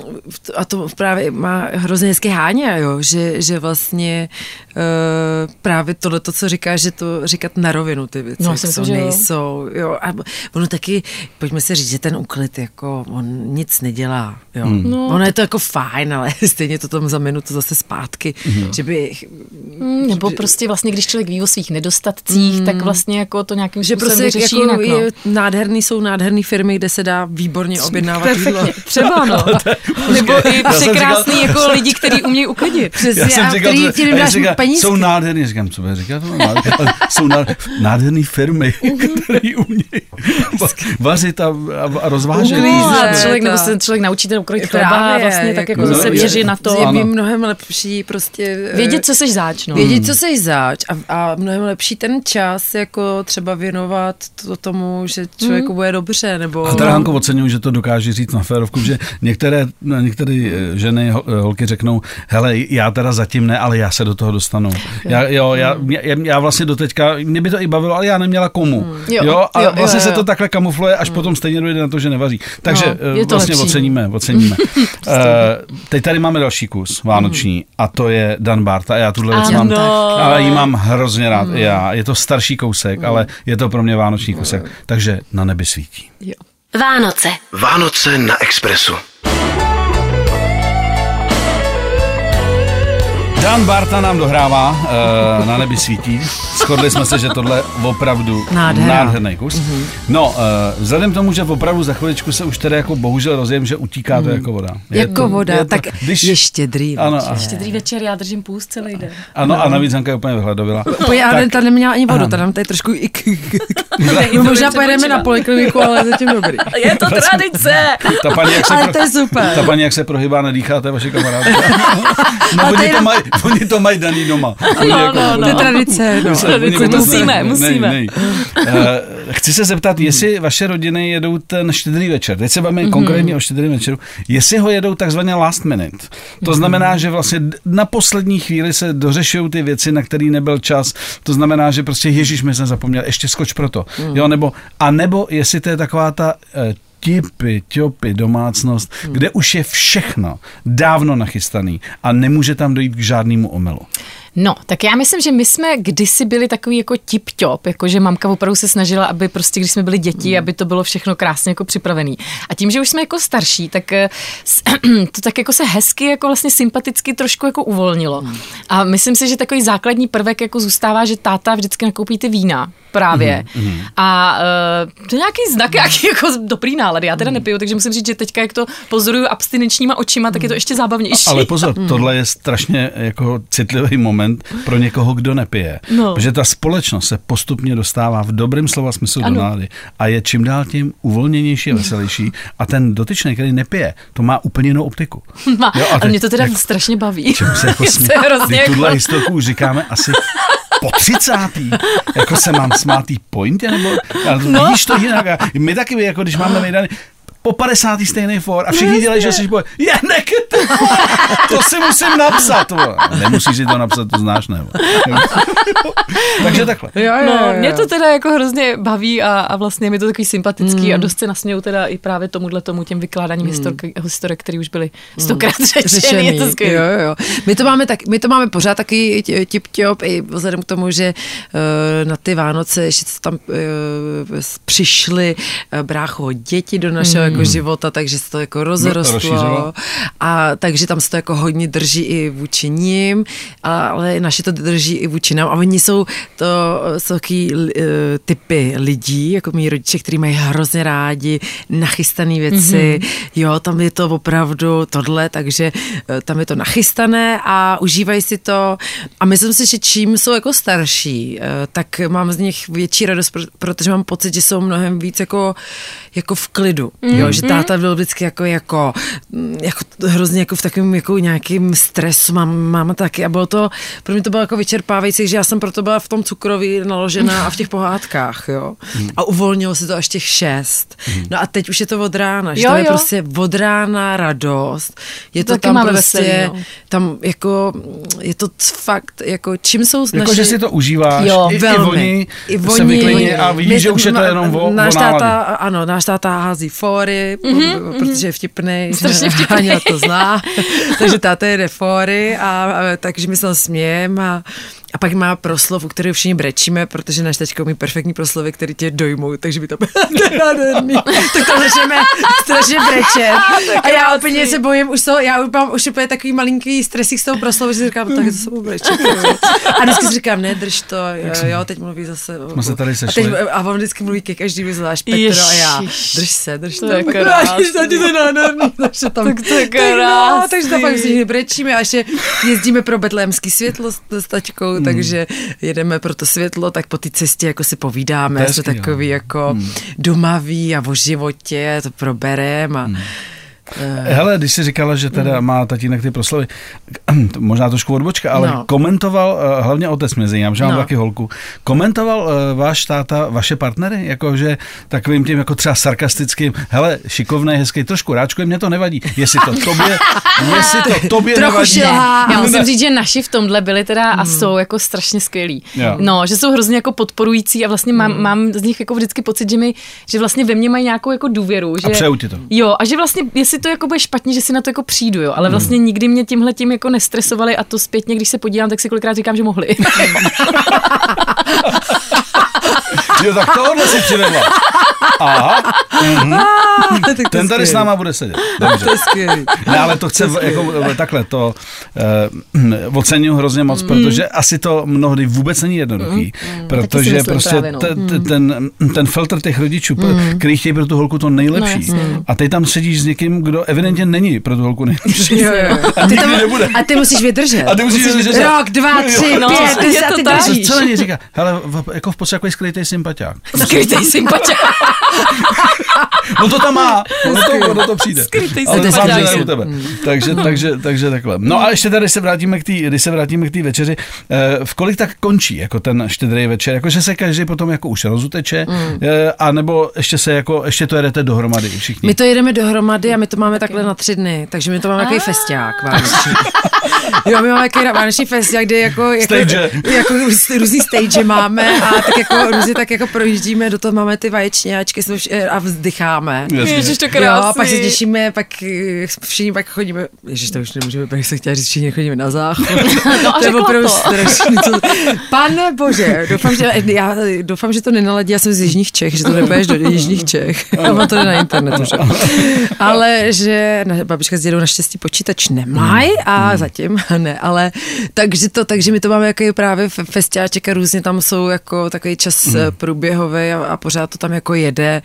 a to právě má hrozně hezky háně, jo, že, že vlastně uh, právě tohle, to, co říkáš, že to říkat na rovinu ty věci, No, jsou, že jo. nejsou. Jo. A ono taky, pojďme si říct, že ten úklid, jako on nic nedělá. Jo. Hmm. No, ono je to jako fajn, ale stejně to tam za minutu zase zpátky, Hmm. Že by Mm, Nebo prostě vlastně, když člověk ví o svých nedostatcích, tak vlastně jako to nějakým že způsobem prostě vyřeší jako jinak. No. je, nádherný jsou nádherný firmy, kde se dá výborně objednávat jídlo. Perfektně, třeba no. Nebo i překrásný říkal- jako lidi, kteří umějí uklidit. Přesně, Já jsem a říkal, který že- ti dáš penízky. jsou nádherný, říkám, co bude říkat, no, jsou ná- nádherný firmy, které umějí vařit a, a, rozvážet. No, Že člověk, nebo se člověk naučí ten ukrojit chleba vlastně tak jako zase No, věří je- na to. Je mnohem lepší prostě... Vědět, co seš záč, no. Vědět, co jsi zač a, a mnohem lepší ten čas jako třeba věnovat to tomu, že člověku bude dobře, nebo... A teda Hanko oceňuji, že to dokáže říct na férovku, že některé, některé eh, ženy, eh, holky řeknou, hele, já teda zatím ne, ale já se do toho dostanu. Já, jo, já, já, já vlastně doteďka, mě by to i bavilo, ale já neměla komu. Jo, Jo, a jo, vlastně jo, se jo. to takhle kamufluje, až potom stejně dojde na to, že nevaří. Takže No, je to vlastně lepší. oceníme, oceníme. Eh, teď tady máme další kus vánoční a to je Dan Barta. Já tuhle věc mám, ale jí mám hrozně rád. i Já, je to starší kousek, ale je to pro mě vánoční kousek. Takže na nebi svítí. Jo. Vánoce. Vánoce na Expressu. Dan Barta nám dohrává uh, na nebi svítí. Shodli jsme se, že tohle opravdu Nádhera. nádherný kus. Mm-hmm. No, uh, vzhledem k tomu, že opravdu za chviličku se už tedy jako bohužel rozjem, že utíká to jako voda. Je Jako to, voda, je to, tak když, je štědrý. Ano, večer. ano. Štědrý večer, já držím půst celý den. ano, a navíc Hanka je úplně vyhledovila. Pojď, ale ta neměla ani vodu, ta nám tady trošku i... No, možná pojedeme na polikliniku, ale zatím dobrý. Je to tradice! Ta paní, jak se, Ale to je super. ta paní, jak se prohybá, nedýchá, to je vaše kamarádka. No, oni to, mají, oni to mají daný doma. Oni No, no, no. To je tradice, no. Se- Tradice, musíme, ne- musíme. Ne, ne. Uh, chci se zeptat, jestli vaše rodiny jedou ten štědrý večer, teď se bavíme mm-hmm. konkrétně o štědrý večeru, jestli ho jedou takzvaně last minute. To znamená, že vlastně na poslední chvíli se dořešují ty věci, na který nebyl čas. To znamená, že prostě Ježíš mi jsem zapomněl, ještě skoč pro to. Mm. Jo, nebo, a nebo jestli to je taková ta eh, tipy, ťopy, domácnost, Mm. kde už je všechno dávno nachystaný a nemůže tam dojít k žádnému omelu. No, tak já myslím, že my jsme kdysi byli takový jako tip-top, jako že mamka opravdu se snažila, aby prostě, když jsme byli děti, aby to bylo všechno krásně jako připravený. A tím, že už jsme jako starší, tak eh, to tak jako se hezky, jako vlastně sympaticky trošku jako uvolnilo. A myslím si, že takový základní prvek jako zůstává, že táta vždycky nakoupí ty vína právě. A uh, to je nějaký znak, nějaký jako dobrý nálady. Já teda nepiju, takže musím říct, že teďka, jak to pozoruju abstinenčníma očima, tak je to ještě zábavnější. Ale pozor, tohle je strašně jako citlivý moment pro někoho, kdo nepije. No. Protože ta společnost se postupně dostává v dobrém slova smyslu do Ano. nálady a je čím dál tím uvolněnější a veselější. A ten dotyčný, který nepije, to má úplně jinou optiku. Má, Jo, a teď- mě to teda jako- strašně baví. Čemu se jako smě... se tuhle jako... historku už říkáme asi po třicátý. Jako se mám smát tý pointě, nebo ale no. víš to jinak. A my taky, jako když máme vejdany, po 50. stejný for a všichni dělají, že si boje, Janek, ty vole, to si musím napsat. vole. Nemusíš si to napsat, to znáš, nebo. Takže takhle. Jo, jo, No, jo. mě to teda jako hrozně baví a, a vlastně je mi to takový sympatický Hmm. a dost se nasmějou teda i právě tomuhle tomu těm vykládáním historky, historek, které už byly stokrát řečeny. Je to skvělé. Hmm. Jo, jo. My to máme, tak, my to máme pořád taky tip top i vzhledem k tomu, že uh, na ty Vánoce ještě tam uh, přišli uh, brácho děti do našeho jako života, takže se to jako rozrostlo. rozšířilo. a takže tam se to jako hodně drží i vůči ním, ale naši to drží i vůči nám. A oni jsou to jsou takový uh, typy lidí, jako mý rodiče, kteří mají hrozně rádi nachystané věci. Mm-hmm. Jo, tam je to opravdu tohle, takže eh, tam je to nachystané a užívají si to. A myslím si, že čím jsou jako starší, eh, tak mám z nich větší radost, pro- protože mám pocit, že jsou mnohem víc jako, jako v klidu. Mm. Jo, že táta byl vždycky jako, jako, mm, jako hrozně jako v takovém jako nějakým stresu, mám, máma taky a bylo to, pro mě to bylo jako vyčerpávající, že já jsem proto byla v tom cukroví naložená a v těch pohádkách, jo. A uvolnilo se to až těch šest. No a teď už je to od rána, že Jo, to je jo. prostě od rána radost. Je to Taky tam prostě, veselý, no. tam jako, je to fakt, jako čím jsou Jako, naši... že si to užíváš, Jo, i, i Velmi. oni, I se oni- vyklidní a vidíš, že už je to jenom o, náš táta, ano, náš táta hází fóry, mm-hmm, protože je vtipný. Strašně vtipný. To zná. takže táta jede fóry a, a takže my se smějem a a pak má proslov, u kterého všichni brečíme, protože náš tačka umí perfektní proslovy, který tě dojmou, takže by to bylo nádherný. tak to začneme strašně brečet. A já úplně se bojím, už, to, já už mám už úplně takový malinký stresík z toho proslovu, že si říkám, tak to se budu brečet. A vždycky si říkám, ne, drž to, jo, jo teď mluví zase. Jsme se tady a, sešli. teď, a on vždycky mluví ke každému zvlášť, Petro a já. Ježiš. Drž se, drž to. To je krásný. to tam, Tak to je tak no, krásný. takže tam pak všichni brečíme a ještě jezdíme pro betlémský světlo s, s tačkou, Hmm. takže jedeme pro to světlo, tak po té cestě jako si povídáme, jsme takový jako Hmm. domaví a o životě, to proberem a Hele, když jsi říkala, že teda má tatínek ty proslovy, to možná trošku odbočka, ale No. komentoval, eh, hlavně otec mezi jiným, že mám No. taky holku, komentoval eh, váš táta vaše partnery, jakože takovým tím jako třeba sarkastickým, hele, šikovný, hezký, trošku ráčkuje, mě to nevadí, jestli to tobě, jestli to tobě Trochu nevadí. šilhá. Já musím říct, že naši v tomhle byli teda a jsou jako strašně skvělí. Jo. No, že jsou hrozně jako podporující a vlastně mám, mám z nich jako vždycky pocit, že mi, že vlastně ve mně mají nějakou jako důvěru. Že, A přeju ti to. Jo, a že vlastně, jestli to jako bude špatně, že si na to jako přijdu, jo, ale vlastně nikdy mě tímhle tím jako nestresovali a to zpětně, když se podívám, tak si kolikrát říkám, že mohli. Jo, tak tohle si přivedla. Aha, tak to ten je tady s náma bude sedět. Dobře. To je skvělý. Ne, ale to chce v- jako v- takhle, to uh, oceňuji hrozně moc, protože asi to mnohdy vůbec není jednoduchý, protože myslím prostě právě, no. te- te- ten, ten filtr těch rodičů, mm. který chtějí pro tu holku to nejlepší. No, a ty tam sedíš s někým, kdo evidentně není pro tu holku nejlepší. Jo, jo. A nikdy nebude. A ty musíš vydržet. A ty musíš vydržet. Rok, dva, tři, No, pět, je deset, to ty držíš. Co na něj říká? Hele, v- jako v podstatě takový skrytý sympatiák. Skrytej sympatia. No to tam má, ono to, ono to přijde. Skrytej Ale to sympatiák. sám u tebe. Takže, takže, takže takhle. No a ještě tady se vrátíme k té, když se vrátíme k té večeři, eh, v kolik tak končí jako ten štědrý večer? Jako, že se každý potom jako už rozuteče, eh, a nebo ještě se jako, ještě to jedete dohromady všichni. My to jedeme dohromady a my to máme takhle na tři dny, takže my to máme takový festiák vánoční. Jo, my máme takový vánoční festiák, kde jako, jako, Stage. jako růz- různý stage máme a tak jako různě tak jako projíždíme, do toho máme ty vaječňáčky vš- a vzdycháme. Ježiš, to Jo, krásný. a pak se těšíme, pak eh, všichni pak chodíme, ježiš, to už nemůžeme, pak jsem chtěla říct, všichni chodíme na záchod. No a to je opravdu to. strašný. Co... Pane bože, doufám že, já doufám, že to nenaladí, já jsem z Jižních Čech, že to nepoješ do Jižních Čech. A mám to jde na internetu, že? Ale že na, babička s dědou naštěstí počítač nemají a zatím ne, ale takže to, takže my to máme jako právě festiáček a různě tam jsou jako takový čas hmm. Průběhový a, a, pořád to tam jako jede.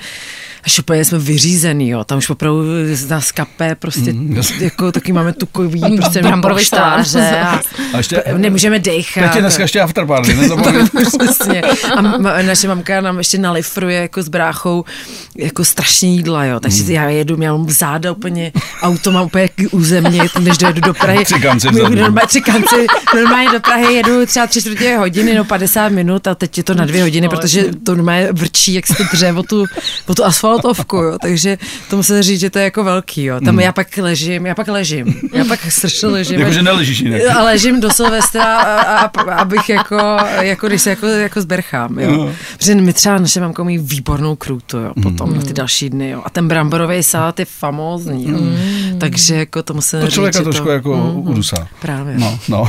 Až úplně jsme vyřízený, jo. Tam už opravdu z nás kape, prostě Mm, jako taky máme tukový, prostě Bramborový poštáře a, A ještě- nemůžeme dechat. Teď je dneska ještě afterparty, nezapomeň. Přesně. A ma, naše mamka nám ještě nalifruje jako s bráchou jako strašně jídla, jo. Takže Hmm. já jedu, já mám záda úplně, auto mám úplně země, než dojedu do Prahy. Tři kanci vzadu. Normálně, tři kanci, normálně do Prahy jedu třeba tři čtvrtě hodiny, no 50 minut a teď je to na dvě hodiny, protože to normálně vrčí, jak se to dře o tu, o tu asfaltovku, jo. Takže to musím říct, že to je jako velký, jo. Tam já pak ležím, já pak ležím, já pak strašně ležím. Jakože neležíš jinak. A ležím do Silvestra, a, a, a, abych jako, jako když se jako, jako zberchám, jo. No. Protože my třeba naše mamka umí výbornou krůtu, jo, potom na ty další dny, jo. A ten bramborový salát je famózní, jo. Takže jako to musím To říct, člověka že trošku to, jako udusá. Právě. No, no.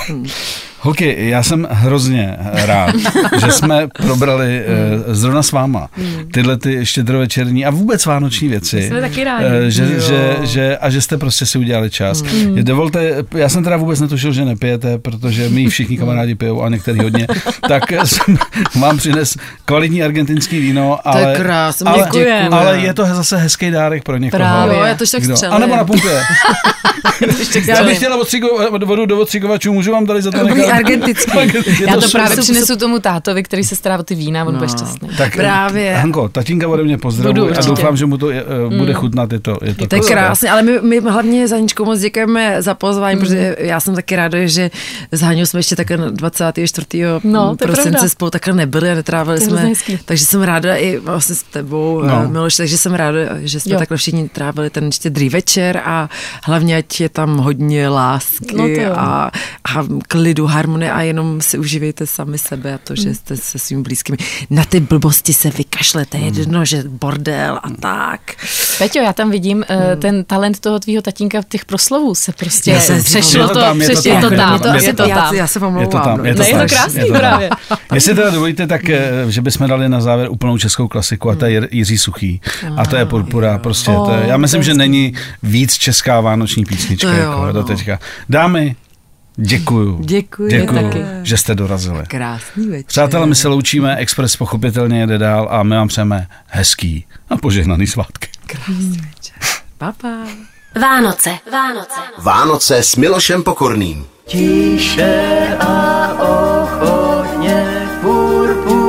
Holky, já jsem hrozně rád, že jsme probrali eh, zrovna s váma tyhle ty štědrovečerní a vůbec vánoční věci. jsme taky rádi. Eh, Že, Jo. že, že, a že jste prostě si udělali čas. Dovolte, já jsem teda vůbec netušil, že nepijete, protože my všichni kamarádi pijou a některý hodně, tak jsem vám přines kvalitní argentinský víno, To je ale, krásné, ale, děkujem. ale je to zase hezký dárek pro někoho. Právě. Jo, já to tak. A nebo na pumpě. Já bych chtěla vodu do odstřigovačů, můžu vám tady za to nechat? Já argentický. Já to super. právě přinesu tomu tátovi, který se stará o ty vína, on bude šťastný. Tak Právě. Hanko, tatínka ode mě pozdravuje a doufám, že mu to je, eh, bude chutnat. Je to, je to, To je krásné, ale my, my hlavně za Aničkou moc děkujeme za pozvání, protože já jsem taky ráda, že s Haňou jsme ještě takhle 24. No, to prosince spolu takhle nebyli a netrávili To jsme. Takže jsem ráda i vlastně s tebou, No. no. Miloš, takže jsem ráda, že jsme Jo. takhle všichni trávili ten štědrý večer a hlavně, ať je tam hodně lásky No to a, a klidu, harmonie a jenom si užívejte sami sebe a to, že jste se svými blízkými. Na ty blbosti se vykašlete, jedno, že bordel a tak. Peťo, já tam vidím uh, ten talent toho tvýho tatínka v těch proslovů se prostě přešlo Je to to, tam, je to přešlo tam, to je to tam, tam, je je to to já, tam. já se Je to tam, je to Ne, je to tam, krásný je to tam. právě. Jestli teda dovolíte, tak eh, že bychom dali na závěr úplnou českou klasiku a to je Jiří Suchý. A to je Purpura. Prostě to je, já myslím, že není víc česká vánoční písnička To jo, jako do no. teďka. Dámy, děkuju. Děkuji. Děkuju, taky. že jste dorazili. Krásný večer. Přátelé, my se loučíme, Express pochopitelně jede dál a my vám přejeme hezký a požehnaný svátky. Krásný večer. Pa, pa. Vánoce. Vánoce. Vánoce s Milošem Pokorným. Tiše a ochotně purpura